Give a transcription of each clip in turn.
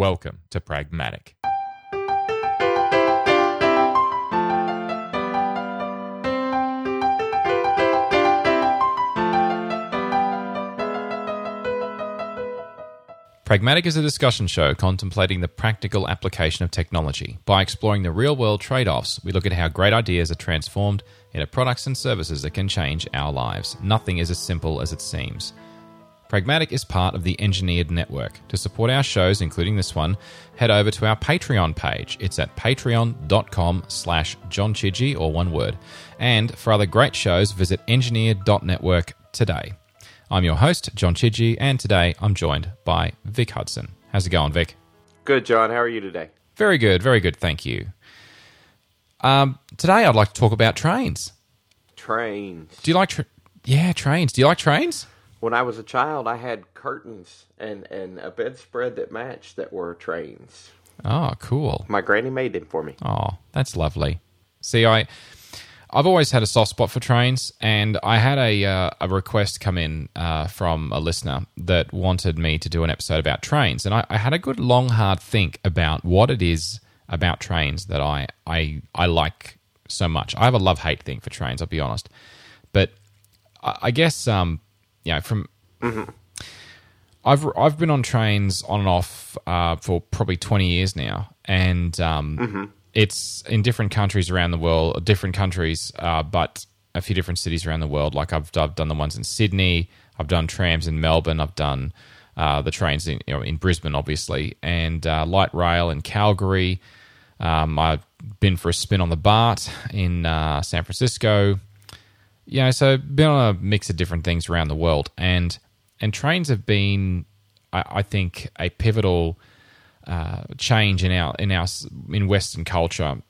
Welcome to Pragmatic. Pragmatic is a discussion show contemplating the practical application of technology. By exploring the real world trade offs, we look at how great ideas are transformed into products and services that can change our lives. Nothing is as simple as it seems. Pragmatic is part of the Engineered Network. To support our shows, including this one, head over to our Patreon page. It's at patreon.com slash John Chidgey, or one word. And for other great shows, visit engineered.network today. I'm your host, John Chidgey, and today I'm joined by Vic Hudson. How's it going, Vic? Good, John. How are you today? Very good, very good, thank you. Um, today I'd like to talk about trains. Trains. Do you like tra- yeah, trains. Do you like trains? When I was a child, I had curtains and, and a bedspread that matched that were trains. Oh, cool. My granny made them for me. Oh, that's lovely. See, I I've always had a soft spot for trains, and I had a uh, a request come in uh, from a listener that wanted me to do an episode about trains, and I, I had a good long hard think about what it is about trains that I I I like so much. I have a love hate thing for trains. I'll be honest, but I, I guess um you know from. I've I've been on trains on and off uh, for probably twenty years now, and um, it's in different countries around the world, different countries, uh, but a few different cities around the world. Like I've I've done the ones in Sydney, I've done trams in Melbourne, I've done uh, the trains in you know in Brisbane, obviously, and uh, light rail in Calgary. Um, I've been for a spin on the BART in uh, San Francisco. You know, so been on a mix of different things around the world, and and trains have been, I, I think, a pivotal uh, change in our in our in Western culture.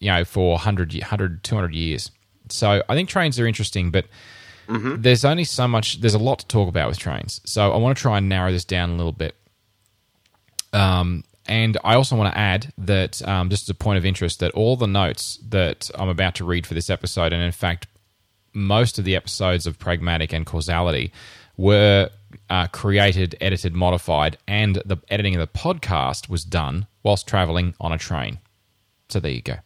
You know, for 100, 100 200 years. So I think trains are interesting, but there's only so much. There's a lot to talk about with trains. So I want to try and narrow this down a little bit. Um, and I also want to add that, um, just as a point of interest, that all the notes that I'm about to read for this episode, and in fact, most of the episodes of Pragmatic and Causality were uh, created, edited, modified, and the editing of the podcast was done whilst traveling on a train. So there you go.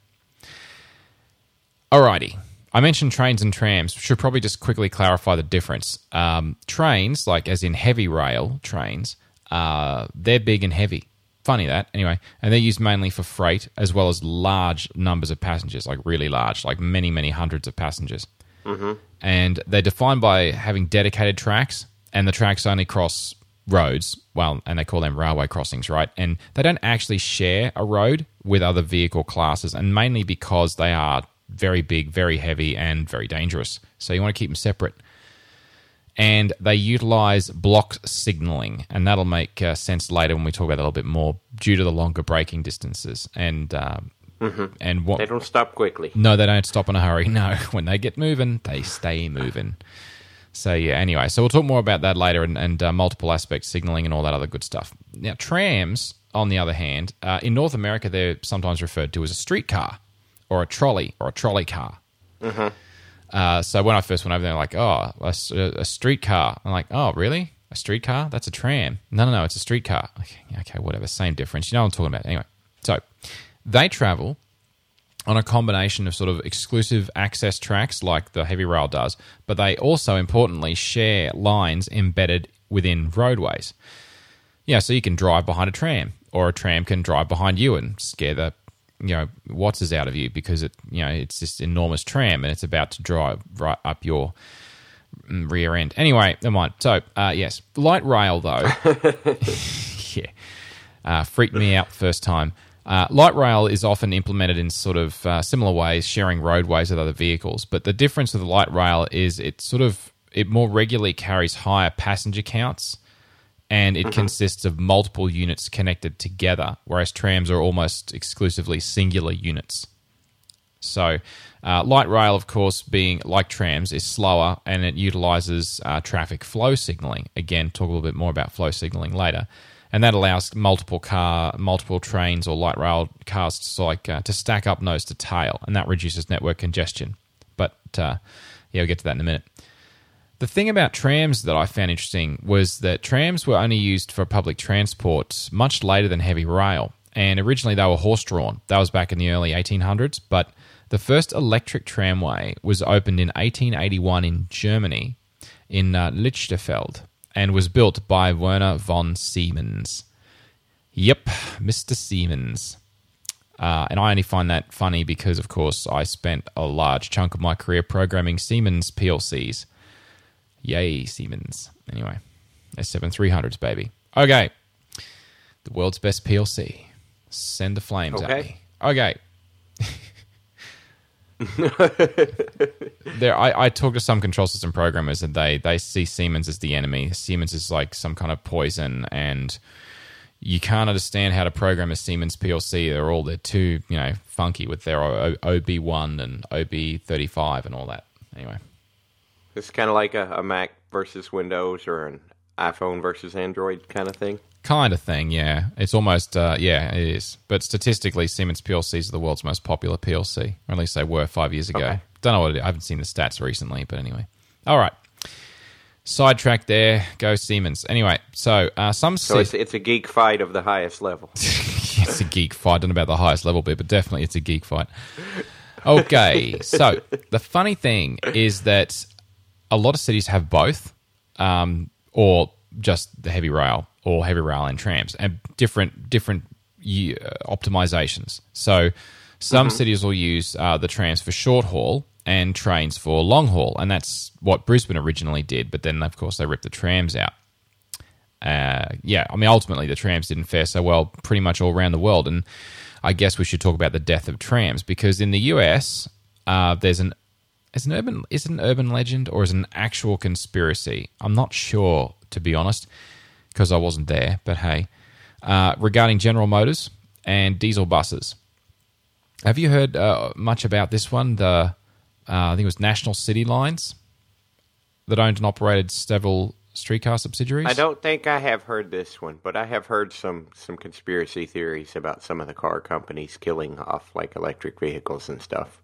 Alrighty. I mentioned trains and trams. Should probably just quickly clarify the difference. Um, trains, like as in heavy rail trains, uh, they're big and heavy. Funny that, anyway. And they're used mainly for freight as well as large numbers of passengers, like really large, like many, many hundreds of passengers. And they're defined by having dedicated tracks, and the tracks only cross roads. Well, and they call them railway crossings, right? And they don't actually share a road with other vehicle classes, and mainly because they are very big, very heavy, and very dangerous. So you want to keep them separate. And they utilize block signaling, and that'll make uh, sense later when we talk about that a little bit more, due to the longer braking distances and um, and what They don't stop quickly. no, they don't stop in a hurry. No, when they get moving, they stay moving. So yeah. Anyway, so we'll talk more about that later, and, and uh, multiple aspect signaling and all that other good stuff. Now, trams, on the other hand, uh, in North America, they're sometimes referred to as a streetcar or a trolley or a trolley car. Uh, so when I first went over there, like, oh, a streetcar. I'm like, oh, really? A streetcar? That's a tram. No, no, no, it's a streetcar. Okay, okay, whatever. Same difference. You know what I'm talking about. Anyway, so they travel on a combination of sort of exclusive access tracks like the heavy rail does, but they also importantly share lines embedded within roadways. Yeah, so you can drive behind a tram, or a tram can drive behind you and scare the you know what's is out of you because it you know it's this enormous tram and it's about to drive right up your mm, rear end. Anyway, never mind. So uh, yes, light rail though. yeah, uh, freaked me out first time. Uh, light rail is often implemented in sort of uh, similar ways, sharing roadways with other vehicles. But the difference with the light rail is it sort of it more regularly carries higher passenger counts, and it consists of multiple units connected together, whereas trams are almost exclusively singular units. So, uh, light rail, of course, being like trams, is slower and it utilizes uh, traffic flow signaling. Again, talk a little bit more about flow signaling later, and that allows multiple car, multiple trains or light rail cars to like uh, to stack up nose to tail, and that reduces network congestion. But uh, yeah, we'll get to that in a minute. The thing about trams that I found interesting was that trams were only used for public transport much later than heavy rail. And originally they were horse drawn. That was back in the early 1800s. But the first electric tramway was opened in 1881 in Germany, in uh, Lichterfeld, and was built by Werner von Siemens. Yep, Mr. Siemens. Uh, and I only find that funny because, of course, I spent a large chunk of my career programming Siemens PLCs. Yay, Siemens. Anyway, S7300s, baby. Okay. The world's best PLC. Send the flames at me. Okay. There, I, I talked to some control system programmers, and they they see Siemens as the enemy. Siemens is like some kind of poison, and you can't understand how to program a Siemens PLC. They're all they're too you know funky with their OB one and OB thirty five and all that. Anyway, It's kind of like a, a Mac versus Windows or an iPhone versus Android kind of thing. Kind of thing. Yeah, it's almost uh, yeah, it is. But statistically, Siemens PLCs are the world's most popular PLC, or at least they were five years ago. Okay. Don't know what it, I haven't seen the stats recently, but anyway. All right. Sidetrack there, go Siemens. Anyway, so uh, some So si- it's it's a geek fight of the highest level. it's a geek fight. I don't know about the highest level bit, but definitely it's a geek fight. Okay, so the funny thing is that a lot of cities have both, um, or just the heavy rail, or heavy rail and trams, and different different uh, optimizations. So some cities will use uh, the trams for short haul and trains for long haul, and that's what Brisbane originally did. But then, of course, they ripped the trams out uh, yeah, I mean, ultimately the trams didn't fare so well pretty much all around the world. And I guess we should talk about the death of trams because in the US, uh, there's an is an urban is it an urban legend or is it an actual conspiracy? I'm not sure to be honest because I wasn't there. But hey, uh, regarding General Motors and diesel buses, have you heard uh, much about this one? The uh, I think it was National City Lines that owned and operated several streetcar subsidiaries. I don't think I have heard this one, but I have heard some some conspiracy theories about some of the car companies killing off like electric vehicles and stuff.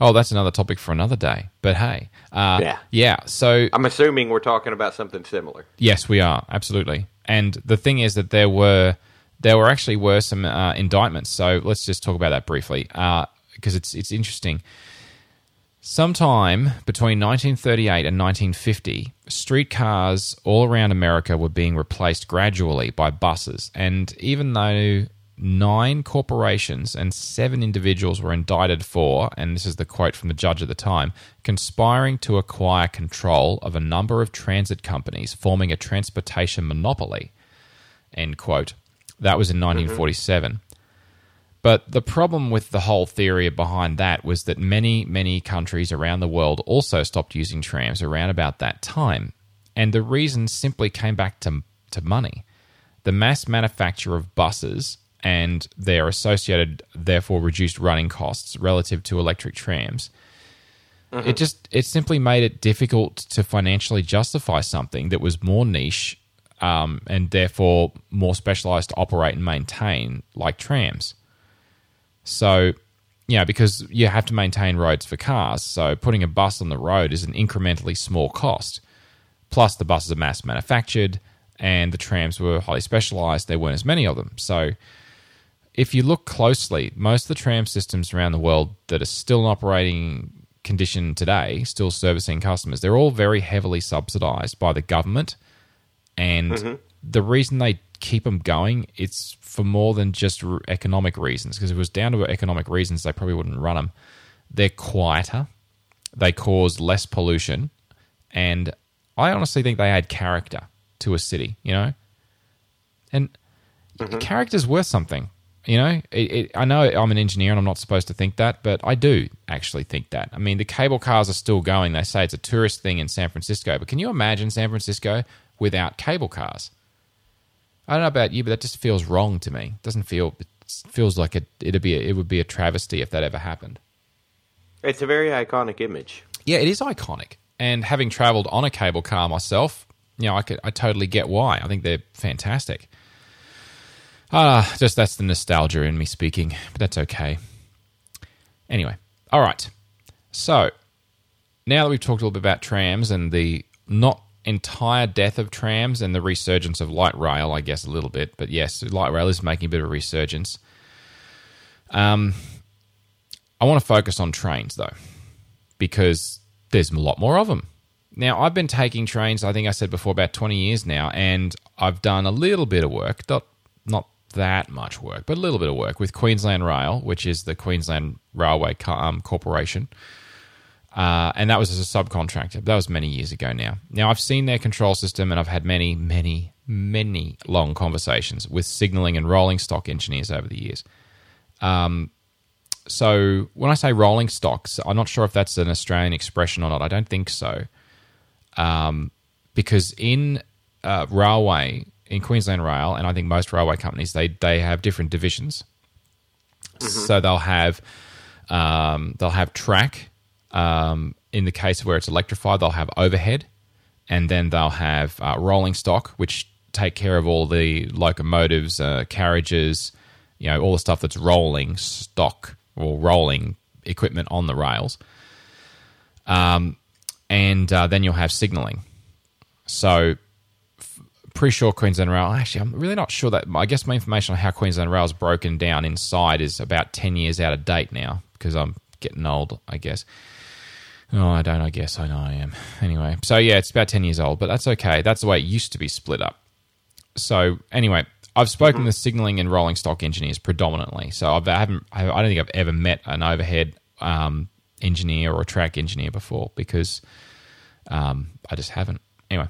Oh, that's another topic for another day. But hey, uh, Yeah. yeah. So I'm assuming we're talking about something similar. yes, we are absolutely. And the thing is that there were there were actually were some uh, indictments. So let's just talk about that briefly because it's it's interesting. Sometime between 1938 and 1950, streetcars all around America were being replaced gradually by buses. And even though nine corporations and seven individuals were indicted for, and this is the quote from the judge at the time, conspiring to acquire control of a number of transit companies, forming a transportation monopoly, end quote. That was in mm-hmm. 1947. But the problem with the whole theory behind that was that many, many countries around the world also stopped using trams around about that time. And the reason simply came back to, to money. The mass manufacture of buses and their associated, therefore reduced running costs relative to electric trams. It just it simply made it difficult to financially justify something that was more niche um, and therefore more specialized to operate and maintain, like trams. So, you know, because you have to maintain roads for cars, so putting a bus on the road is an incrementally small cost. Plus, the buses are mass manufactured and the trams were highly specialized. There weren't as many of them. So, if you look closely, most of the tram systems around the world that are still in operating condition today, still servicing customers, they're all very heavily subsidized by the government. And mm-hmm. the reason they keep them going, it's for more than just economic reasons. Because if it was down to economic reasons, they probably wouldn't run them. They're quieter, they cause less pollution, and I honestly think they add character to a city. You know, and mm-hmm. character's worth something. You know, it, it, I know I'm an engineer and I'm not supposed to think that, but I do actually think that. I mean, the cable cars are still going. They say it's a tourist thing in San Francisco, but can you imagine San Francisco without cable cars? I don't know about you, but that just feels wrong to me. It doesn't feel. It feels like it. It'd be. A, it would be a travesty if that ever happened. It's a very iconic image. Yeah, it is iconic. And having traveled on a cable car myself, you know, I could, I totally get why. I think they're fantastic. Ah, just that's the nostalgia in me speaking, but that's okay. Anyway, all right. So now that we've talked a little bit about trams and the not entire death of trams and the resurgence of light rail, I guess a little bit, but yes, light rail is making a bit of a resurgence. Um, I want to focus on trains though, because there's a lot more of them. Now, I've been taking trains, I think I said before, about 20 years now, and I've done a little bit of work, not, not that much work, but a little bit of work with Queensland Rail, which is the Queensland Railway um, Corporation. Uh, and that was as a subcontractor. That was many years ago now. Now, I've seen their control system and I've had many, many, many long conversations with signaling and rolling stock engineers over the years. Um, so, when I say rolling stocks, I'm not sure if that's an Australian expression or not. I don't think so. Um, because in uh, railway, in Queensland Rail, and I think most railway companies, they, they have different divisions. Mm-hmm. So, they'll have, um, they'll have track um, in the case where it's electrified, they'll have overhead, and then they'll have uh, rolling stock, which take care of all the locomotives, uh, carriages, you know, all the stuff that's rolling stock or rolling equipment on the rails. Um, and uh, then you'll have signaling. So, pretty sure Queensland Rail. Actually, I'm really not sure that. I guess my information on how Queensland Rail is broken down inside is about ten years out of date now because I'm getting old. I guess. Oh, I don't. I guess I know I am. Anyway, so yeah, it's about ten years old, but that's okay. That's the way it used to be split up. So anyway, I've spoken with signaling and rolling stock engineers predominantly. So I've, I haven't. I don't think I've ever met an overhead um, engineer or a track engineer before because um, I just haven't. Anyway,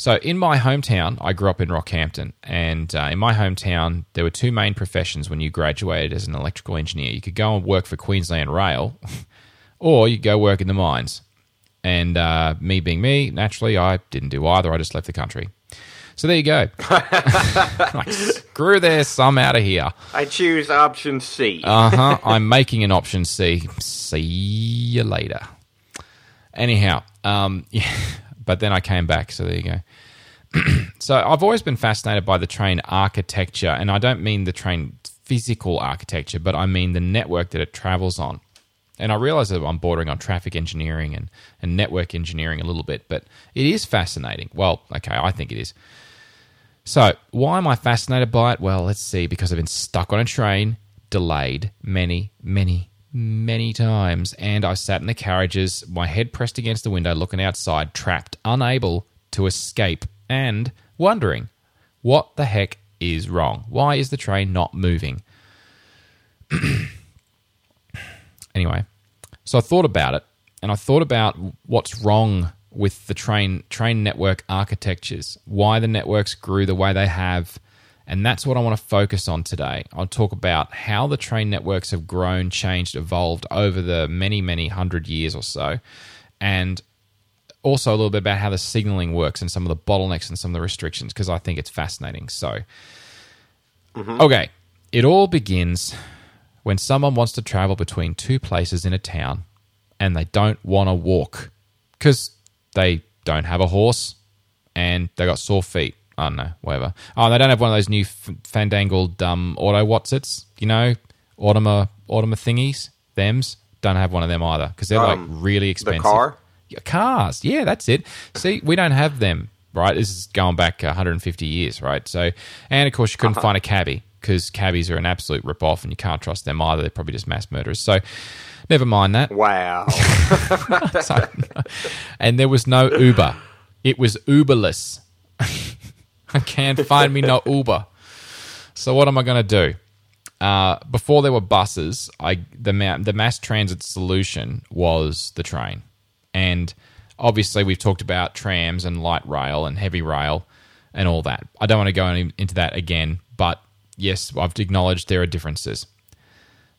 so in my hometown, I grew up in Rockhampton, and uh, in my hometown, there were two main professions when you graduated as an electrical engineer. You could go and work for Queensland Rail, or you go work in the mines. And uh, me being me, naturally, I didn't do either. I just left the country. So there you go. like, screw this. I'm out of here. I choose option C. uh huh. I'm making an option C. See you later. Anyhow, um, yeah, but then I came back. So there you go. so I've always been fascinated by the train architecture, and I don't mean the train physical architecture, but I mean the network that it travels on and I realize that I'm bordering on traffic engineering and, and network engineering a little bit, but it is fascinating. Well, okay, I think it is. So, why am I fascinated by it? Well, let's see, because I've been stuck on a train, delayed many, many, many times, and I sat in the carriages, my head pressed against the window, looking outside, trapped, unable to escape, and wondering what the heck is wrong? Why is the train not moving? anyway, so I thought about it, and I thought about what's wrong with the train train network architectures, why the networks grew the way they have, and that's what I want to focus on today. I'll talk about how the train networks have grown, changed, evolved over the many, many hundred years or so, and also a little bit about how the signaling works and some of the bottlenecks and some of the restrictions because I think it's fascinating. So, mm-hmm. okay, it all begins when someone wants to travel between two places in a town and they don't want to walk because they don't have a horse and they got sore feet. I don't know, whatever. Oh, they don't have one of those new f- fandangled um, auto Watsits, you know, Automa, Automa thingies, thems. Don't have one of them either because they're um, like really expensive. The car? Cars, yeah, that's it. See, we don't have them, right? This is going back 150 years, right? So, and of course, you couldn't uh-huh. find a cabbie because cabbies are an absolute rip off and you can't trust them either. They're probably just mass murderers. So, never mind that. Wow. so, and there was no Uber. It was Uberless. I can't find me no Uber. So what am I going to do? Uh, before there were buses, I the the mass transit solution was the train, and obviously we've talked about trams and light rail and heavy rail and all that. I don't want to go into that again, but yes, I've acknowledged there are differences.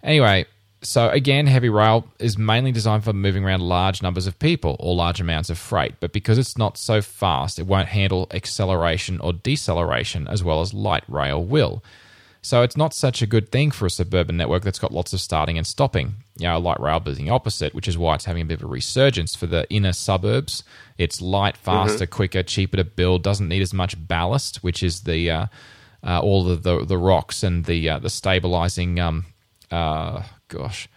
Anyway, so again, heavy rail is mainly designed for moving around large numbers of people or large amounts of freight, but because it's not so fast, it won't handle acceleration or deceleration as well as light rail will. So it's not such a good thing for a suburban network that's got lots of starting and stopping. You know, light rail being the opposite, which is why it's having a bit of a resurgence for the inner suburbs. It's light, faster, mm-hmm. quicker, cheaper to build, doesn't need as much ballast, which is the uh, uh, all the, the, the rocks and the uh, the stabilizing um, uh, gosh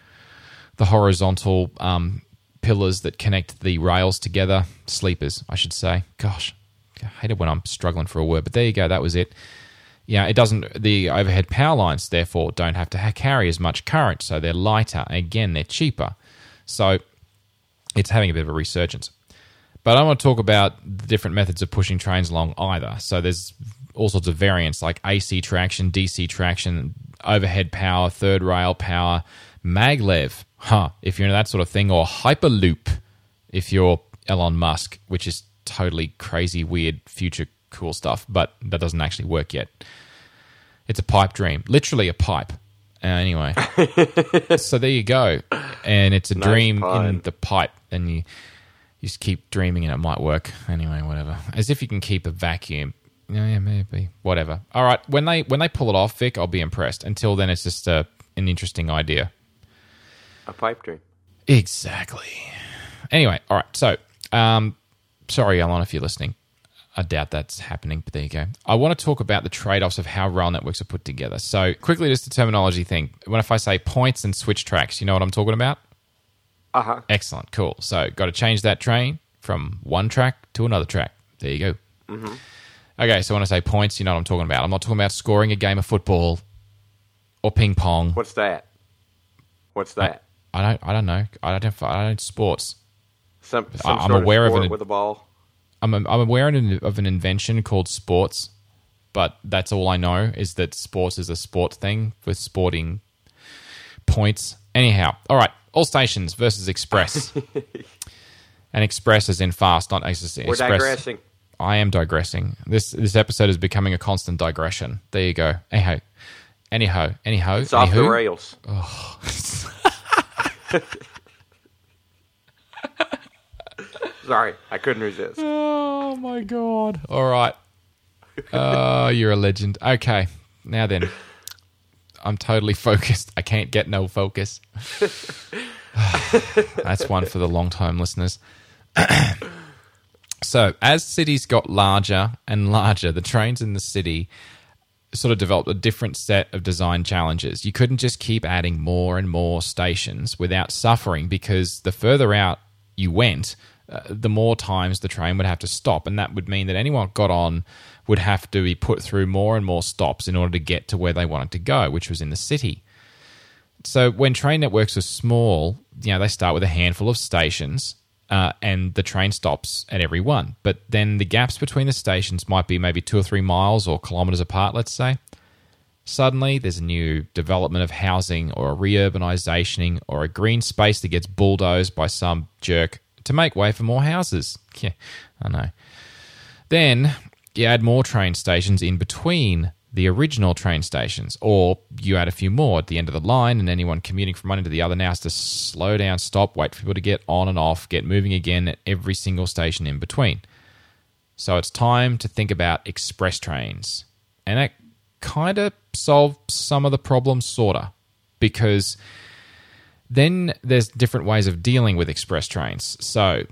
the horizontal um, pillars that connect the rails together. Sleepers, I should say. Gosh, I hate it when I'm struggling for a word, but there you go. That was it. Yeah, it doesn't. The overhead power lines, therefore, don't have to carry as much current, so they're lighter. Again, they're cheaper. So it's having a bit of a resurgence. But I want to talk about the different methods of pushing trains along either. So there's all sorts of variants like AC traction, DC traction, overhead power, third rail power, maglev, huh, if you're into that sort of thing, or hyperloop if you're Elon Musk, which is totally crazy, weird, future cool stuff, but that doesn't actually work yet. It's a pipe dream, literally a pipe. Uh, anyway, so there you go, and it's a Nice dream in the pipe, and you you just keep dreaming and it might work. Anyway, whatever. As if you can keep a vacuum. Yeah, yeah, maybe. Whatever. All right. When they when they pull it off, Vic, I'll be impressed. Until then, it's just a, an interesting idea. A pipe dream. Exactly. Anyway, all right. So, um, sorry, Alan, if you're listening. I doubt that's happening, but there you go. I want to talk about the trade offs of how rail networks are put together. So, quickly, just a terminology thing. When if I say points and switch tracks, you know what I'm talking about? Uh huh. Excellent, cool. So, got to change that train from one track to another track. There you go. Okay, so when I say points, you know what I'm talking about. I'm not talking about scoring a game of football or ping pong. What's that? What's that? I don't. I don't know. I don't. I don't sports. Some, some I'm aware of sport an- with a ball. I'm I'm aware of an, invention called sports, but that's all I know is that sports is a sport thing with sporting points. Anyhow, all right. All stations versus express. and express is in fast, not ex- We're digressing. I am digressing. This this episode is becoming a constant digression. There you go. Anyhow, anyhow, anyhow. It's off the rails. Sorry, I couldn't resist. Oh my god! All right. Oh, you're a legend. Okay, now then, I'm totally focused. I can't get no focus. That's one for the long time listeners. so, as cities got larger and larger, the trains in the city sort of developed a different set of design challenges. You couldn't just keep adding more and more stations without suffering because the further out you went, uh, the more times the train would have to stop. And that would mean that anyone got on would have to be put through more and more stops in order to get to where they wanted to go, which was in the city. So when train networks are small, you know, they start with a handful of stations. Uh, and the train stops at every one. But then the gaps between the stations might be maybe two or three miles or kilometers apart, let's say. Suddenly, there's a new development of housing or a reurbanization or a green space that gets bulldozed by some jerk to make way for more houses. Yeah, I know. Then you add more train stations in between the original train stations, or you add a few more at the end of the line, and anyone commuting from one end to the other now has to slow down, stop, wait for people to get on and off, get moving again at every single station in between. So it's time to think about express trains. And that kind of solved some of the problems, sort of, because then there's different ways of dealing with express trains. So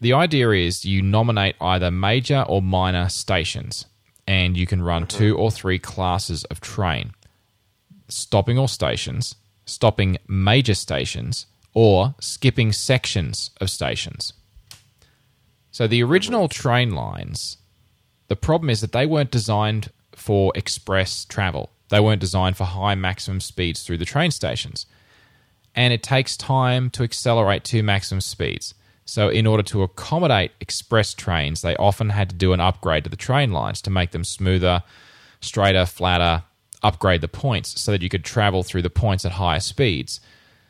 the idea is you nominate either major or minor stations, and you can run mm-hmm. two or three classes of train stopping all stations, stopping major stations, or skipping sections of stations. So the original mm-hmm. train lines, the problem is that they weren't designed for express travel. They weren't designed for high maximum speeds through the train stations. And it takes time to accelerate to maximum speeds. So, in order to accommodate express trains, they often had to do an upgrade to the train lines to make them smoother, straighter, flatter, upgrade the points so that you could travel through the points at higher speeds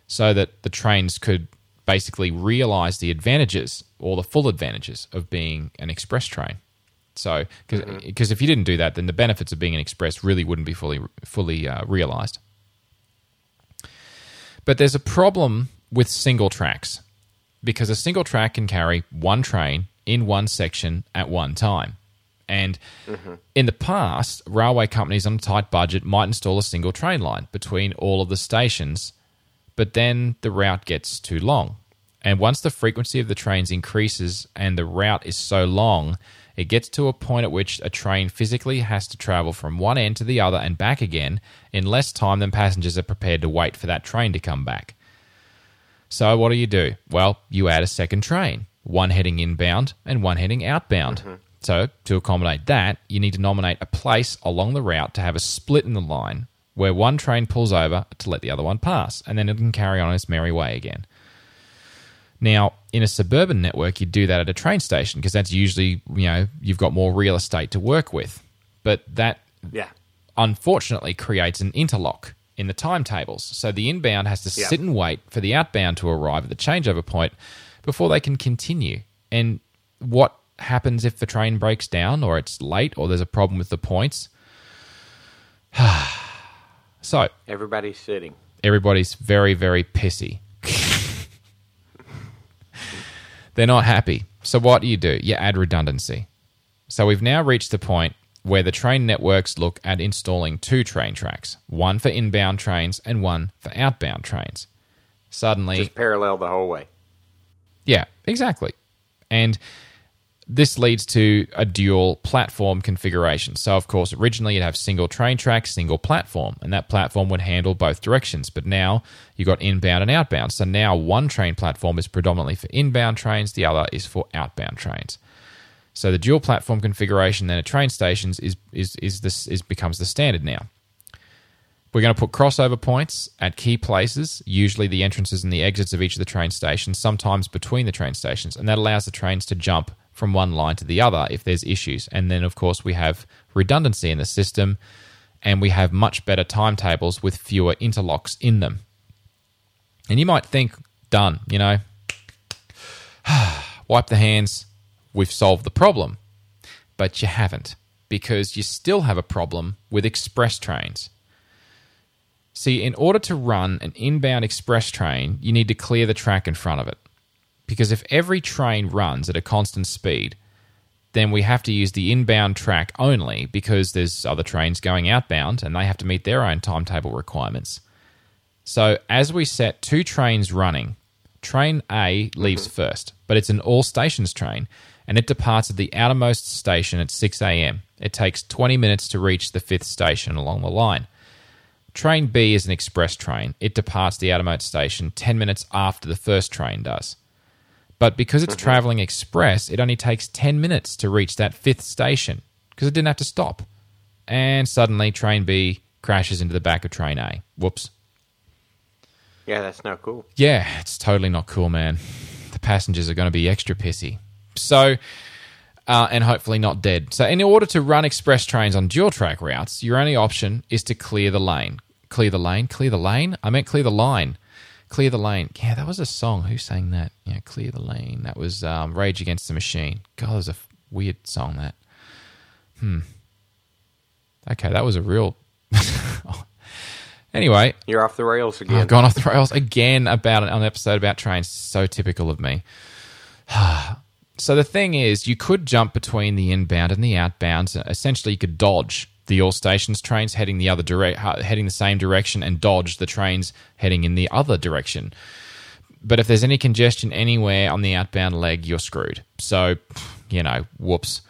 so that the trains could basically realize the advantages or the full advantages of being an express train. So, because if you didn't do that, then the benefits of being an express really wouldn't be fully fully uh, realized. But there's a problem with single tracks because a single track can carry one train in one section at one time. And mm-hmm. in the past, railway companies on a tight budget might install a single train line between all of the stations, but then the route gets too long. And once the frequency of the trains increases and the route is so long, it gets to a point at which a train physically has to travel from one end to the other and back again in less time than passengers are prepared to wait for that train to come back. So what do you do? Well, you add a second train, one heading inbound and one heading outbound. Mm-hmm. So to accommodate that, you need to nominate a place along the route to have a split in the line where one train pulls over to let the other one pass, and then it can carry on its merry way again. Now, in a suburban network, you do that at a train station because that's usually, you know, you've got more real estate to work with. But that Yeah. unfortunately creates an interlock in the timetables. So the inbound has to Yeah. sit and wait for the outbound to arrive at the changeover point before they can continue. And what happens if the train breaks down or it's late or there's a problem with the points? so Everybody's sitting. everybody's very, very pissy. They're not happy. So what do you do? You add redundancy. So we've now reached the point where the train networks look at installing two train tracks, one for inbound trains and one for outbound trains. Suddenly, Just parallel the whole way. yeah, exactly. And this leads to a dual platform configuration. So, of course, originally you'd have single train track, single platform, and that platform would handle both directions. But now you've got inbound and outbound. So now one train platform is predominantly for inbound trains, the other is for outbound trains. So the dual platform configuration then at train stations is is is this is becomes the standard now. We're going to put crossover points at key places, usually the entrances and the exits of each of the train stations, sometimes between the train stations, and that allows the trains to jump from one line to the other if there's issues. And then, of course, we have redundancy in the system, and we have much better timetables with fewer interlocks in them. And you might think, done, you know, wipe the hands, we've solved the problem. But you haven't, because you still have a problem with express trains. See, in order to run an inbound express train, you need to clear the track in front of it. Because if every train runs at a constant speed, then we have to use the inbound track only because there's other trains going outbound and they have to meet their own timetable requirements. So, as we set two trains running, train A leaves first, but it's an all stations train and it departs at the outermost station at 6 a.m. It takes 20 minutes to reach the fifth station along the line. Train B is an express train. It departs the outermost station 10 minutes after the first train does. But because it's mm-hmm. traveling express, it only takes 10 minutes to reach that fifth station because it didn't have to stop. And suddenly, train B crashes into the back of train A. Whoops. Yeah, that's not cool. Yeah, it's totally not cool, man. The passengers are going to be extra pissy. So, uh, and hopefully not dead. So, in order to run express trains on dual track routes, your only option is to clear the lane. Clear the lane? Clear the lane? I meant clear the line. Clear the lane. Yeah, that was a song. Who sang that? Yeah, clear the lane. That was um, Rage Against the Machine. God, that was a weird song. That. Hmm. Okay, that was a real. anyway, You're off the rails again. I've gone off the rails again about an episode about trains. So typical of me. so the thing is, you could jump between the inbound and the outbound. Essentially, you could dodge the all stations trains heading the other direct, heading the same direction, and dodge the trains heading in the other direction. But if there's any congestion anywhere on the outbound leg, you're screwed. So, you know, whoops.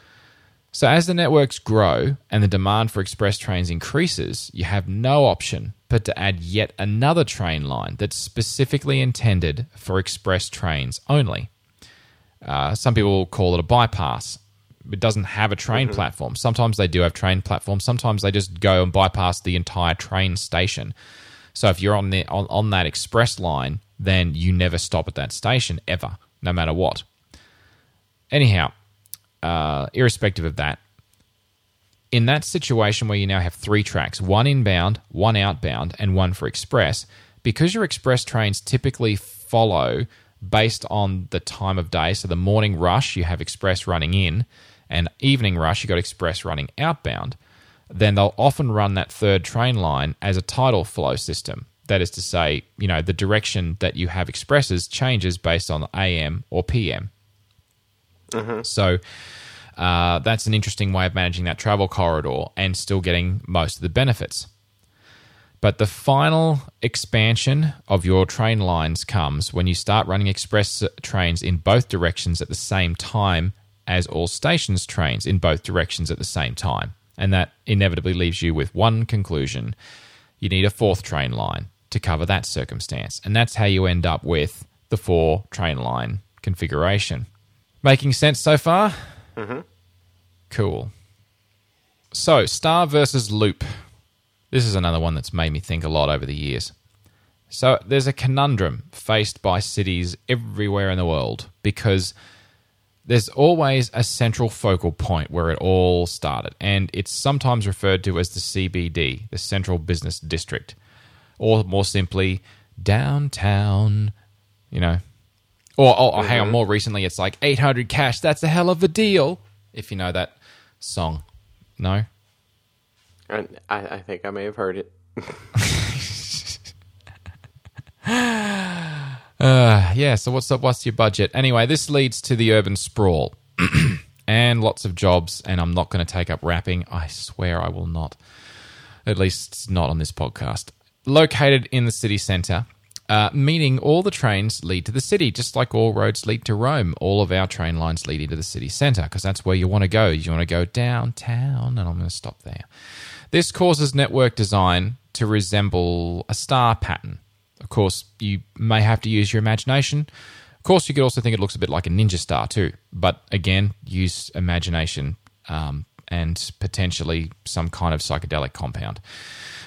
So, as the networks grow and the demand for express trains increases, you have no option but to add yet another train line that's specifically intended for express trains only. Uh, some people call it a bypass. It doesn't have a train platform. Sometimes they do have train platforms. Sometimes they just go and bypass the entire train station. So if you're on the on, on that express line, then you never stop at that station ever, no matter what. Anyhow, uh, irrespective of that, in that situation where you now have three tracks, one inbound, one outbound, and one for express, because your express trains typically follow based on the time of day. So the morning rush, you have express running in, and evening rush, you got express running outbound. Then they'll often run that third train line as a tidal flow system. That is to say, you know, the direction that you have expresses changes based on AM or PM. So uh, that's an interesting way of managing that travel corridor and still getting most of the benefits. But the final expansion of your train lines comes when you start running express trains in both directions at the same time as all stations trains in both directions at the same time. And that inevitably leaves you with one conclusion you need a fourth train line to cover that circumstance. And that's how you end up with the four train line configuration. Making sense so far? Mm-hmm. Cool. So, star versus loop. This is another one that's made me think a lot over the years. So, there's a conundrum faced by cities everywhere in the world because there's always a central focal point where it all started, and it's sometimes referred to as the CBD, the Central Business District, or more simply, downtown, you know. Or, oh, mm-hmm. hang on, more recently, it's like 800 cash, that's a hell of a deal, if you know that song. No? I, I think I may have heard it. uh, yeah, so what's up? What's your budget? Anyway, this leads to the urban sprawl and lots of jobs, and I'm not going to take up rapping. I swear I will not. At least not on this podcast. Located in the city centre, uh, meaning all the trains lead to the city, just like all roads lead to Rome. All of our train lines lead into the city centre because that's where you want to go. You want to go downtown, and I'm going to stop there. This causes network design to resemble a star pattern. Of course, you may have to use your imagination. Of course, you could also think it looks a bit like a ninja star too. But again, use imagination um, and potentially some kind of psychedelic compound.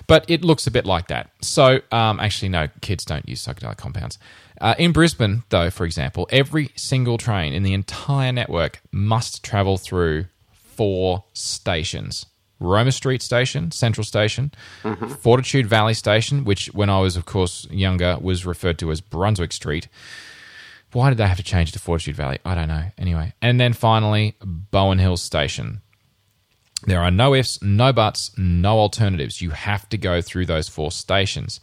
But it looks a bit like that. So, um, actually, no, kids don't use psychedelic compounds. Uh, in Brisbane, though, for example, every single train in the entire network must travel through four stations. Roma Street Station, Central Station, mm-hmm. Fortitude Valley Station, which when I was, of course, younger, was referred to as Brunswick Street. Why did they have to change to Fortitude Valley? I don't know. Anyway, and then finally, Bowen Hills Station. There are no ifs, no buts, no alternatives. You have to go through those four stations.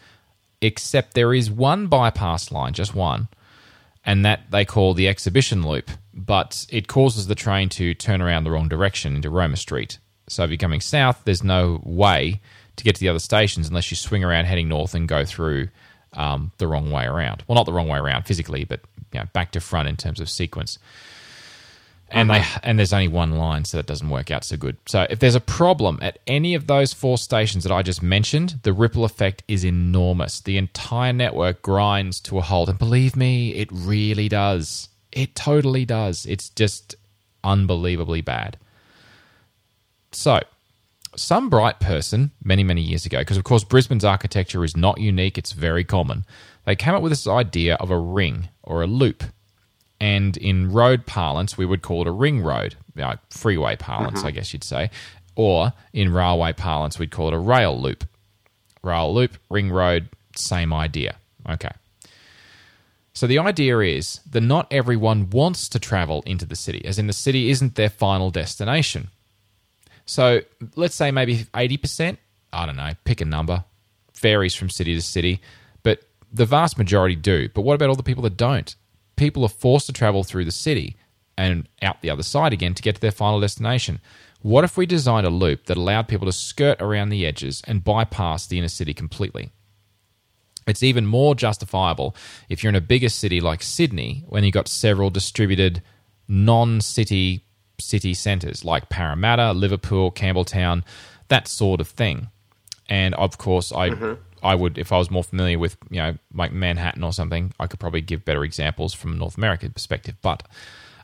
Except there is one bypass line, just one, and that they call the exhibition loop, but it causes the train to turn around the wrong direction into Roma Street. So if you're coming south, there's no way to get to the other stations unless you swing around heading north and go through um, the wrong way around. Well, not the wrong way around physically, but you know, back to front in terms of sequence. And they uh-huh. and there's only one line, so that doesn't work out so good. So if there's a problem at any of those four stations that I just mentioned, the ripple effect is enormous. The entire network grinds to a halt, and believe me, it really does. It totally does. It's just unbelievably bad. So, some bright person many, many years ago, because of course Brisbane's architecture is not unique, it's very common, they came up with this idea of a ring or a loop. And in road parlance, we would call it a ring road, like freeway parlance, mm-hmm. I guess you'd say. Or in railway parlance, we'd call it a rail loop. Rail loop, ring road, same idea. Okay. So the idea is that not everyone wants to travel into the city, as in the city isn't their final destination. So let's say maybe 80%, I don't know, pick a number, varies from city to city, but the vast majority do. But what about all the people that don't? People are forced to travel through the city and out the other side again to get to their final destination. What if we designed a loop that allowed people to skirt around the edges and bypass the inner city completely? It's even more justifiable if you're in a bigger city like Sydney, when you've got several distributed non city city centres like Parramatta, Liverpool, Campbelltown, that sort of thing. And of course, I mm-hmm. I would if I was more familiar with you know like Manhattan or something, I could probably give better examples from North American perspective. But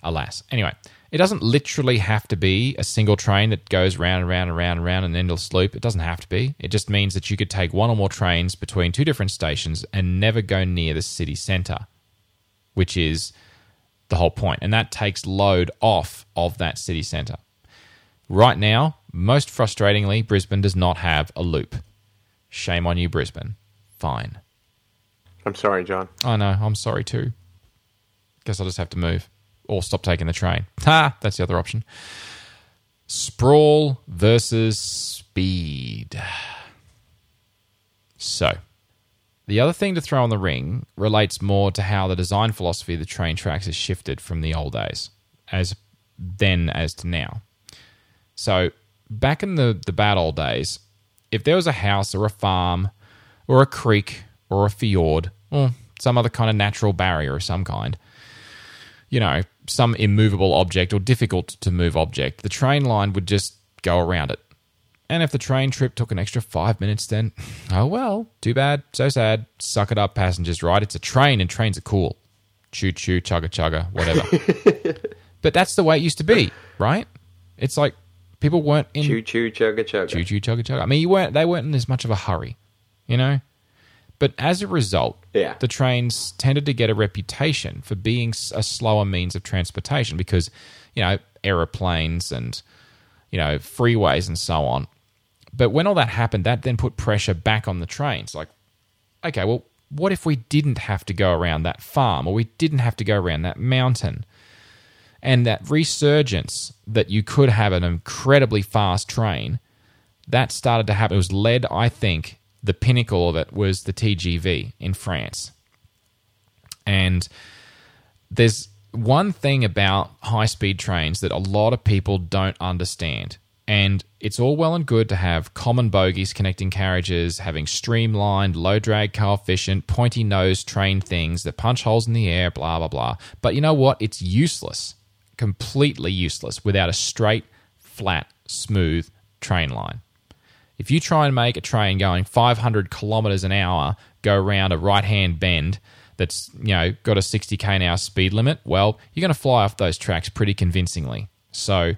alas, anyway, it doesn't literally have to be a single train that goes round and round and round and round an endless loop. It doesn't have to be. It just means that you could take one or more trains between two different stations and never go near the city centre, which is the whole point. And that takes load off of that city centre. Right now, most frustratingly, Brisbane does not have a loop. Shame on you, Brisbane. Fine. I'm sorry, John. I know. I'm sorry too. Guess I'll just have to move or stop taking the train. Ha! That's the other option. Sprawl versus speed. So, the other thing to throw in the ring relates more to how the design philosophy of the train tracks has shifted from the old days, as then as to now. So, back in the, the bad old days, if there was a house or a farm or a creek or a fjord or some other kind of natural barrier of some kind, you know, some immovable object or difficult to move object, the train line would just go around it. And if the train trip took an extra five minutes, then oh well, too bad, so sad. Suck it up, passengers, right? It's a train and trains are cool. choo choo, chugga chugga, whatever. but that's the way it used to be, right? It's like people weren't in Choo choo chugga chugga. choo choo, chugga chugga. I mean, you weren't they weren't in as much of a hurry, you know. But as a result, Yeah. the trains tended to get a reputation for being a slower means of transportation because, you know, aeroplanes and, you know, freeways and so on. But when all that happened, that then put pressure back on the trains. Like, okay, well, what if we didn't have to go around that farm or we didn't have to go around that mountain? And that resurgence that you could have an incredibly fast train, that started to happen. It was led, I think, the pinnacle of it was the TGV in France. And there's one thing about high speed trains that a lot of people don't understand. And it's all well and good to have common bogies connecting carriages, having streamlined, low drag coefficient, pointy nose train things that punch holes in the air, blah, blah, blah. But you know what? It's useless, completely useless without a straight, flat, smooth train line. If you try and make a train going 500 kilometers an hour go around a right hand bend that's you know got a 60k an hour speed limit, well, you're going to fly off those tracks pretty convincingly. So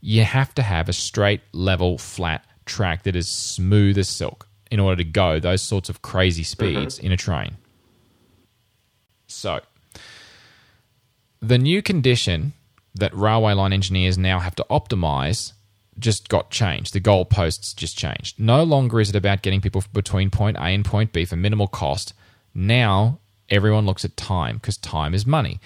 you have to have a straight, level, flat track that is smooth as silk in order to go those sorts of crazy speeds mm-hmm. in a train. So the new condition that railway line engineers now have to optimize just got changed. The goalposts just changed. No longer is it about getting people between point A and point B for minimal cost. Now everyone looks at time because time is money.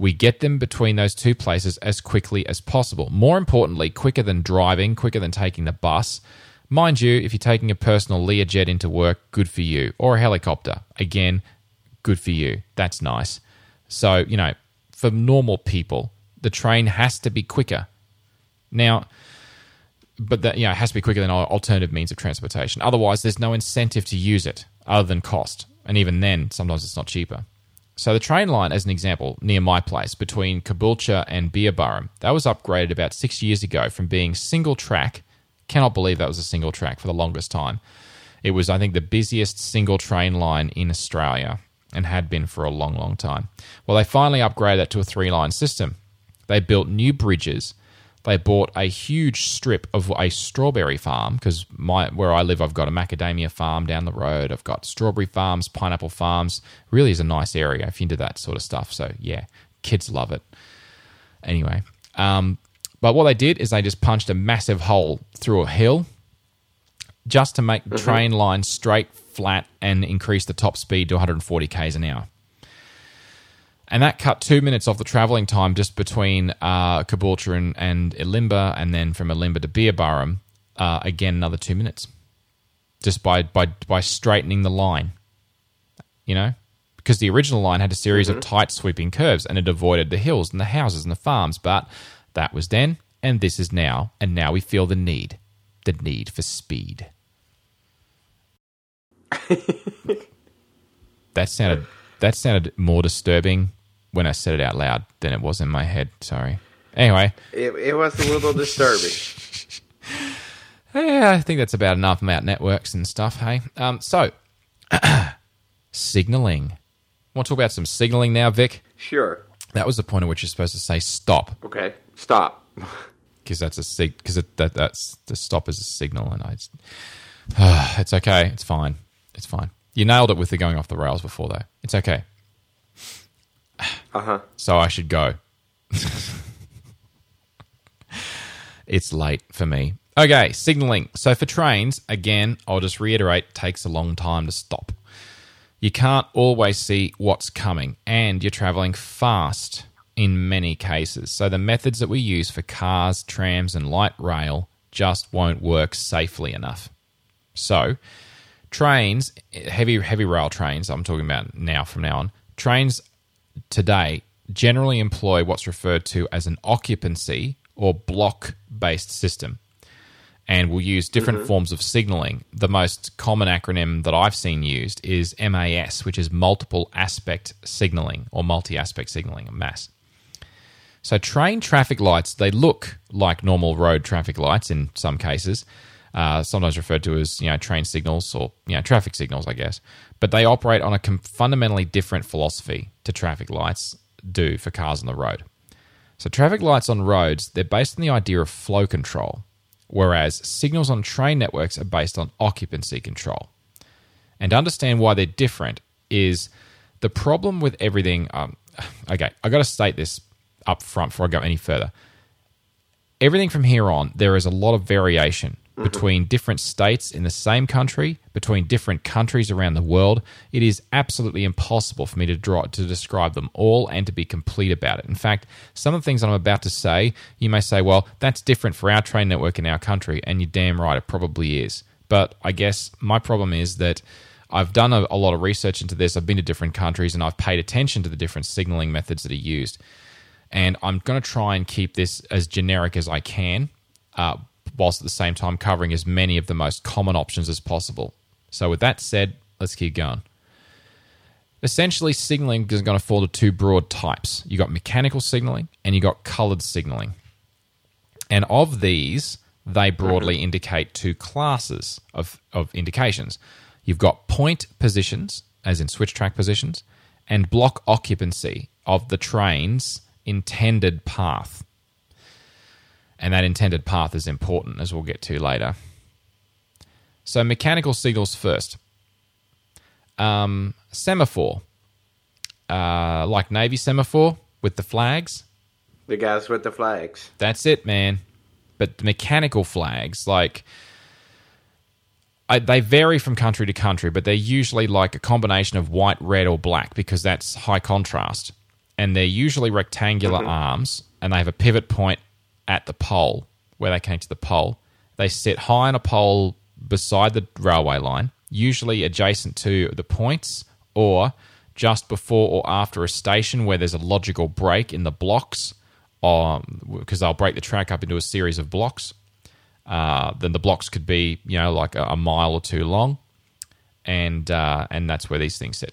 We get them between those two places as quickly as possible. More importantly, quicker than driving, quicker than taking the bus. Mind you, if you're taking a personal Learjet into work, good for you. Or a helicopter, again, good for you. That's nice. So, you know, for normal people, the train has to be quicker. Now, but that you know, it has to be quicker than alternative means of transportation. Otherwise, there's no incentive to use it other than cost. And even then, sometimes it's not cheaper. So the train line, as an example, near my place between Caboolture and Beerburrum, that was upgraded about six years ago from being single track. Cannot believe that was a single track for the longest time. It was, I think, the busiest single train line in Australia and had been for a long, long time. Well, they finally upgraded that to a three line system. They built new bridges. They bought a huge strip of a strawberry farm because my where I live, I've got a macadamia farm down the road. I've got strawberry farms, pineapple farms. Really is a nice area if you're into that sort of stuff. So yeah, kids love it. Anyway, um, but what they did is they just punched a massive hole through a hill just to make the train line straight, flat, and increase the top speed to 140 k's an hour. And that cut two minutes off the travelling time just between uh, Caboolture and, and Elimbah, and then from Elimbah to Beerburrum, uh, again another two minutes, just by by by straightening the line. You know, because the original line had a series of tight sweeping curves, and it avoided the hills and the houses and the farms. But that was then, and this is now, and now we feel the need, the need for speed. that sounded that sounded more disturbing when I said it out loud than it was in my head. Sorry. Anyway, It, it was a little disturbing. yeah, I think that's about enough about networks and stuff. Hey, um, so signaling. Want to talk about some signaling now, Vic? Sure. That was the point at which you're supposed to say stop Okay. Stop. because that's a sig because that that's the stop is a signal, and I. it's okay. It's fine. It's fine. You nailed it with the going off the rails before, though. It's okay. Uh huh. So I should go. it's late for me. Okay, signaling. So for trains, again, I'll just reiterate, takes a long time to stop. You can't always see what's coming, and you're traveling fast in many cases. So the methods that we use for cars, trams, and light rail just won't work safely enough. So, trains, heavy heavy rail trains, I'm talking about now from now on, trains today generally employ what's referred to as an occupancy or block based system and will use different mm-hmm. forms of signaling. The most common acronym that I've seen used is MAS, which is multiple aspect signaling or multi aspect signaling, MAS. So train traffic lights, they look like normal road traffic lights in some cases, uh, sometimes referred to as you know train signals or you know traffic signals, I guess. But they operate on a com- fundamentally different philosophy to traffic lights do for cars on the road. So traffic lights on roads they're based on the idea of flow control, whereas signals on train networks are based on occupancy control. And understand why they're different is the problem with everything. Um, okay, I got to state this up front before I go any further. Everything from here on, there is a lot of variation between different states in the same country, between different countries around the world. It is absolutely impossible for me to draw to describe them all and to be complete about it. In fact, some of the things I'm about to say, you may say, "Well, that's different for our train network in our country," and you're damn right, it probably is. But I guess my problem is that I've done a, a lot of research into this. I've been to different countries and I've paid attention to the different signaling methods that are used. And I'm going to try and keep this as generic as I can, uh, whilst at the same time covering as many of the most common options as possible. So, with that said, let's keep going. Essentially, signaling is going to fall into two broad types. You've got mechanical signaling and you've got colored signaling. And of these, they broadly indicate two classes of, of indications. You've got point positions, as in switch track positions, and block occupancy of the train's intended path. And that intended path is important, as we'll get to later. So, mechanical signals first. Um, semaphore, uh, like Navy semaphore with the flags. The guys with the flags. That's it, man. But the mechanical flags, like I, they vary from country to country, but they're usually like a combination of white, red, or black because that's high contrast. And they're usually rectangular arms, and they have a pivot point at the pole where they came to the pole. They sit high on a pole beside the railway line, usually adjacent to the points or just before or after a station where there's a logical break in the blocks, because they'll break the track up into a series of blocks. Uh, then the blocks could be, you know, like a, a mile or two long, and uh, and that's where these things sit.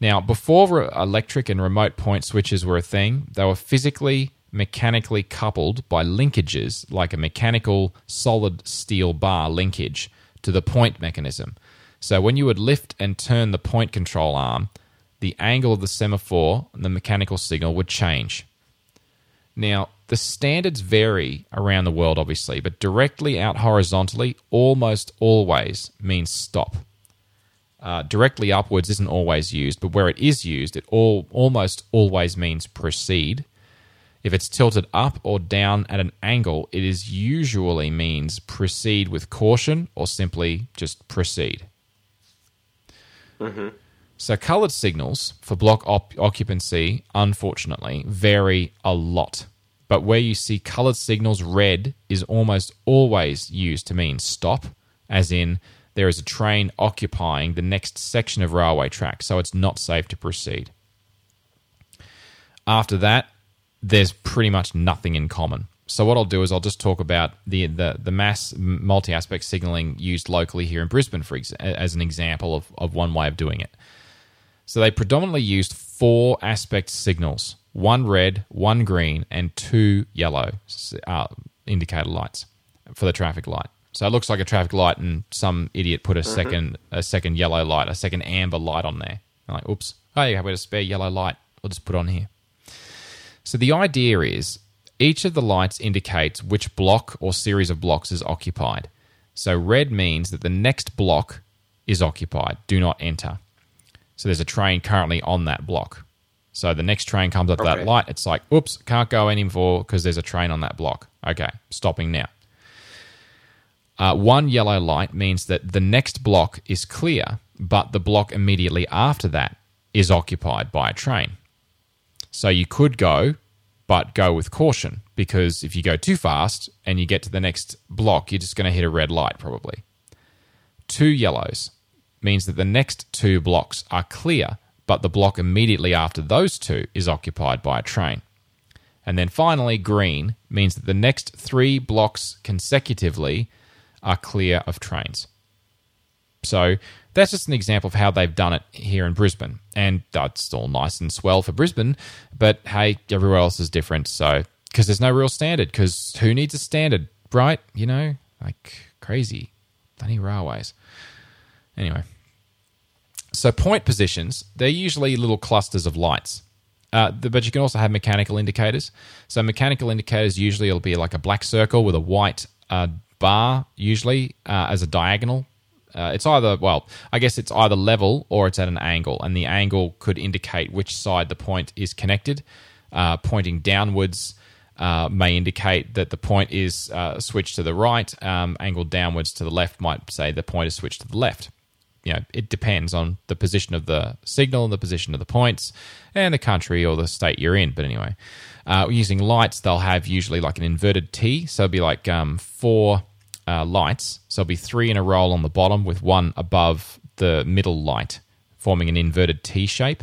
Now, before re- electric and remote point switches were a thing, they were physically mechanically coupled by linkages like a mechanical solid steel bar linkage to the point mechanism. So when you would lift and turn the point control arm, the angle of the semaphore and the mechanical signal would change. Now, the standards vary around the world, obviously, but directly out horizontally almost always means stop. Uh, directly upwards isn't always used, but where it is used, it all almost always means proceed. If it's tilted up or down at an angle, it is usually means proceed with caution or simply just proceed. Mm-hmm. So, colored signals for block op- occupancy, unfortunately, vary a lot. But where you see colored signals, red is almost always used to mean stop, as in there is a train occupying the next section of railway track, so it's not safe to proceed. After that, there's pretty much nothing in common. So what I'll do is I'll just talk about the the, the MAS multi-aspect signaling used locally here in Brisbane, for ex- as an example of, of one way of doing it. So they predominantly used four aspect signals: one red, one green, and two yellow uh, indicator lights for the traffic light. So it looks like a traffic light, and some idiot put a second a second yellow light, a second amber light on there. I'm like, oops, oh yeah, we have a spare yellow light. I'll just put on here. So the idea is each of the lights indicates which block or series of blocks is occupied. So red means that the next block is occupied. Do not enter. So there's a train currently on that block. So the next train comes up to that light. It's like, oops, can't go anymore because there's a train on that block. Okay, stopping now. Uh, one yellow light means that the next block is clear, but the block immediately after that is occupied by a train. So you could go, but go with caution because if you go too fast and you get to the next block, you're just going to hit a red light probably. Two yellows means that the next two blocks are clear, but the block immediately after those two is occupied by a train. And then finally, green means that the next three blocks consecutively are clear of trains. So that's just an example of how they've done it here in Brisbane. And that's all nice and swell for Brisbane, but hey, everywhere else is different. So, because there's no real standard, because who needs a standard, right? You know, like, Crazy. Bloody railways. Anyway. So point positions, they're usually little clusters of lights. Uh, but you can also have mechanical indicators. So mechanical indicators usually will be like a black circle with a white uh, bar, usually uh, as a diagonal. Uh, it's either well, I guess it's either level or it's at an angle, and the angle could indicate which side the point is connected. Uh, pointing downwards uh, may indicate that the point is switched to the right. Um, angled downwards to the left might say the point is switched to the left you know, it depends on the position of the signal and the position of the points and the country or the state you're in. But anyway, uh, using lights, they'll have usually like an inverted T. So it'll be like um, four uh, lights. So it'll be three in a row on the bottom with one above the middle light, forming an inverted T shape.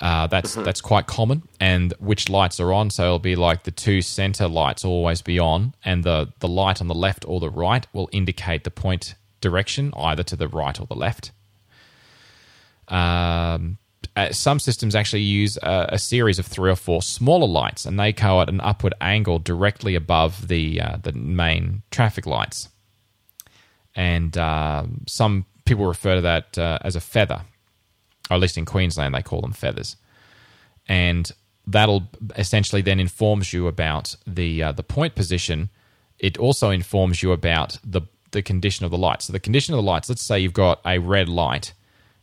Uh, that's mm-hmm. that's quite common. And which lights are on? So it'll be like the two center lights always be on, and the the light on the left or the right will indicate the point direction, either to the right or the left. Um, uh, some systems actually use a, a, series of three or four smaller lights, and they go at an upward angle directly above the uh, the main traffic lights. And uh, some people refer to that uh, as a feather, or at least in Queensland they call them feathers. And that'll essentially then informs you about the uh, the point position. It also informs you about the the condition of the lights. So the condition of the lights, let's say you've got a red light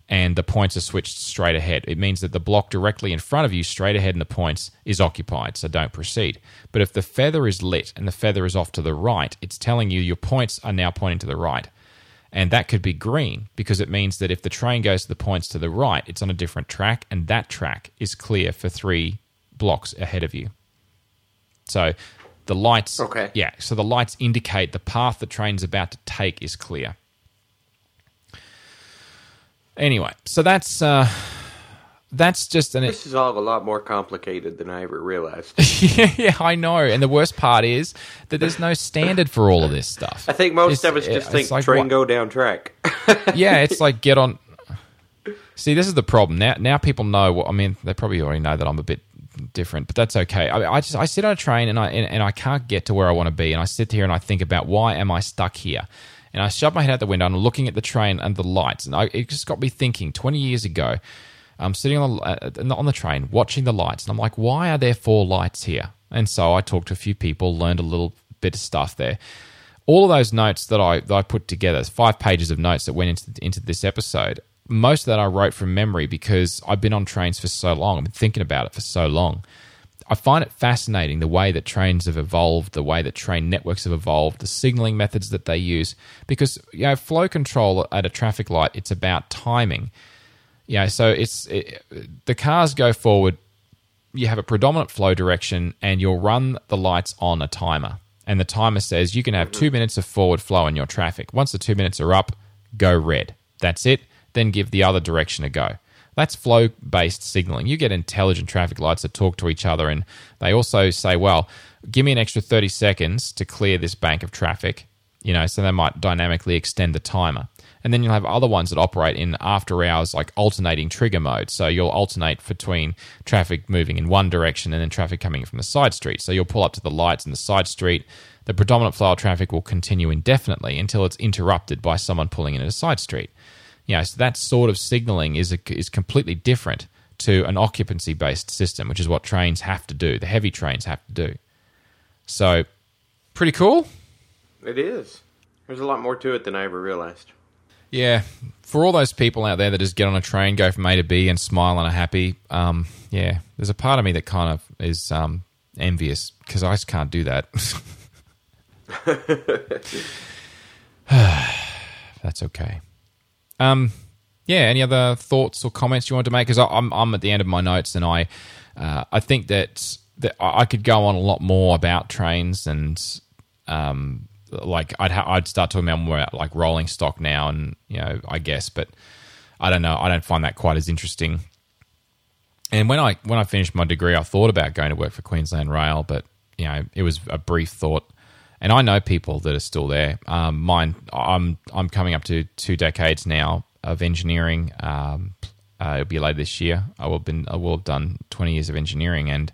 and the points are switched straight ahead. It means that the block directly in front of you, straight ahead in the points, is occupied, so don't proceed. But if the feather is lit and the feather is off to the right, it's telling you your points are now pointing to the right. And that could be green because it means that if the train goes to the points to the right, it's on a different track, and that track is clear for three blocks ahead of you. So the lights, okay. yeah, so the lights indicate the path the train's about to take is clear. Anyway, so that's uh, that's just an. This is all a lot more complicated than I ever realized. yeah, yeah, I know. And the worst part is that there's no standard for all of this stuff. I think most it's, of us just think like, train what? go down track. yeah, it's like get on. See, this is the problem. Now, now people know. What, I mean, they probably already know that I'm a bit different, but that's okay. I, I, just I sit on a train and I and, and I can't get to where I want to be, and I sit here and I think about why am I stuck here, and I shoved my head out the window and looking at the train and the lights, and I, it just got me thinking. Twenty years ago, I'm sitting on the, uh, on the train watching the lights, and I'm like, why are there four lights here? And so I talked to a few people, learned a little bit of stuff there. All of those notes that I that I put together, five pages of notes that went into into this episode, most of that I wrote from memory because I've been on trains for so long. I've been thinking about it for so long. I find it fascinating the way that trains have evolved, the way that train networks have evolved, the signaling methods that they use. Because you know, flow control at a traffic light, it's about timing. Yeah, so it's it, the cars go forward. You have a predominant flow direction, and you'll run the lights on a timer. And the timer says you can have two mm-hmm. minutes of forward flow in your traffic. Once the two minutes are up, go red. That's it then give the other direction a go. That's flow based signaling. You get intelligent traffic lights that talk to each other, and they also say, well, give me an extra 30 seconds to clear this bank of traffic. You know, so they might dynamically extend the timer. And then you'll have other ones that operate in after hours, like alternating trigger mode. So you'll alternate between traffic moving in one direction and then traffic coming from the side street. So you'll pull up to the lights in the side street. The predominant flow of traffic will continue indefinitely until it's interrupted by someone pulling in a side street. You know, so that sort of signaling is a, is completely different to an occupancy based system, which is what trains have to do. The heavy trains have to do. So, pretty cool. It is. There's a lot more to it than I ever realized. Yeah, for all those people out there that just get on a train, go from A to B, and smile and are happy. Um, yeah, there's a part of me that kind of is um, envious because I just can't do that. That's okay. Um, yeah. Any other thoughts or comments you want to make? Because I'm I'm at the end of my notes, and I uh, I think that that I could go on a lot more about trains and um, like I'd ha- I'd start talking about more about like rolling stock now, and you know I guess, but I don't know. I don't find that quite as interesting. And when I when I finished my degree, I thought about going to work for Queensland Rail, but you know it was a brief thought and I know people that are still there. Um, mine, I'm I'm coming up to two decades now of engineering. Um, uh, it'll be later this year. I will been I will have done twenty years of engineering, and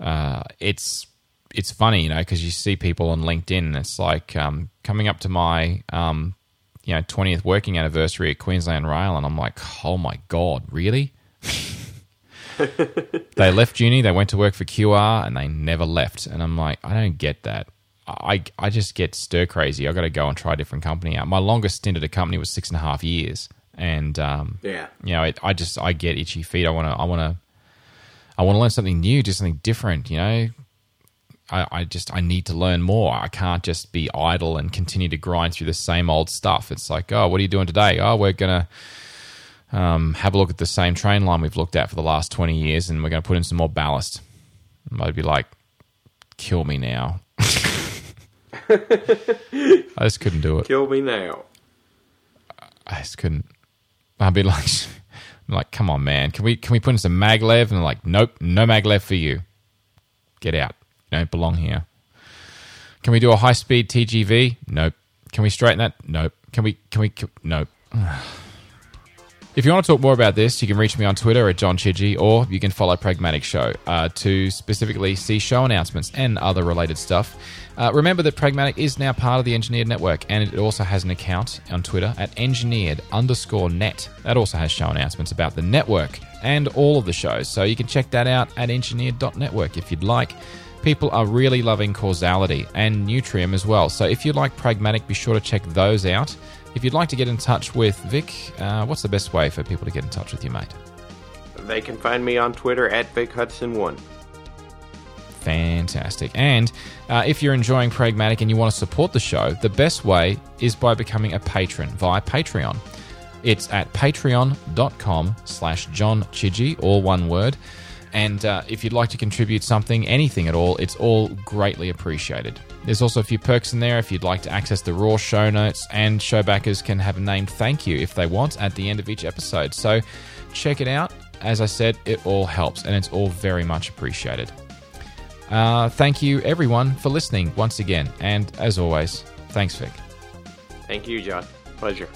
uh, it's it's funny, you know, because you see people on LinkedIn, and it's like um, coming up to my um, you know twentieth working anniversary at Queensland Rail, and I'm like, oh my god, really? they left uni, they went to work for QR, and they never left. And I'm like, I don't get that. I I just get stir crazy. I got to go and try a different company out. My longest stint at a company was six and a half years, and um, Yeah. you know, it, I just I get itchy feet. I want to I want to I want to learn something new, do something different. You know, I, I just I need to learn more. I can't just be idle and continue to grind through the same old stuff. It's like, oh, what are you doing today? Oh, we're gonna um, have a look at the same train line we've looked at for the last twenty years, and we're going to put in some more ballast. I'd be like, kill me now. I just couldn't do it. Kill me now. I just couldn't. I'd be like, I'm like, come on, man, can we can we put in some maglev? And they're like, nope, no maglev for you. Get out. You don't belong here. Can we do a high speed TGV? Nope. Can we straighten that? Nope. Can we? Can we? Can, nope. If you want to talk more about this, you can reach me on Twitter at John Chidgey, or you can follow Pragmatic Show uh, to specifically see show announcements and other related stuff. Uh, remember that Pragmatic is now part of the Engineered Network, and it also has an account on Twitter at engineered underscore net. That also has show announcements about the network and all of the shows, so you can check that out at engineered.network if you'd like. People are really loving Causality and Nutrium as well, so if you like Pragmatic, be sure to check those out. If you'd like to get in touch with Vic, uh, what's the best way for people to get in touch with you, mate? They can find me on Twitter at Vic Hudson1. Fantastic. And uh, if you're enjoying Pragmatic and you want to support the show, the best way is by becoming a patron via Patreon. It's at patreon.com slash John Chidgey, all one word. And uh, if you'd like to contribute something, anything at all, it's all greatly appreciated. There's also a few perks in there if you'd like to access the raw show notes, and show backers can have a named thank you if they want at the end of each episode. So check it out. As I said, it all helps, and it's all very much appreciated. Uh, thank you, everyone, for listening once again. And as always, thanks, Vic. Thank you, John. Pleasure.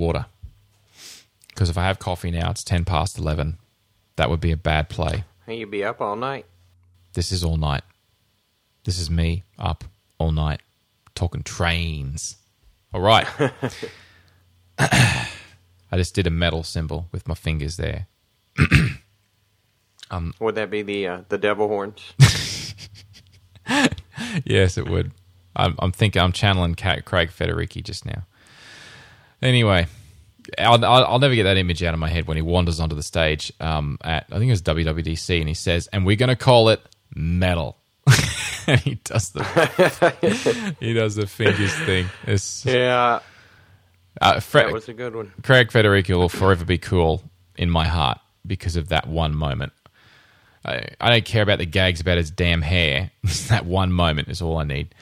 Water. Because if I have coffee now, it's 10 past 11. That would be a bad play. Hey, you be up all night. This is all night. This is me up all night talking trains. All right. I just did a metal symbol with my fingers there. um, Would that be the uh, the devil horns? yes, it would. I'm, I'm thinking I'm channeling Craig Federighi just now. Anyway, I'll, I'll, never get that image out of my head when he wanders onto the stage um, at I think it was WWDC and he says, "And we're going to call it metal." and he does the he does the fingers thing. It's, yeah, uh, Fre- that was a good one. Craig Federighi will forever be cool in my heart because of that one moment. I, I don't care about the gags about his damn hair. that one moment is all I need.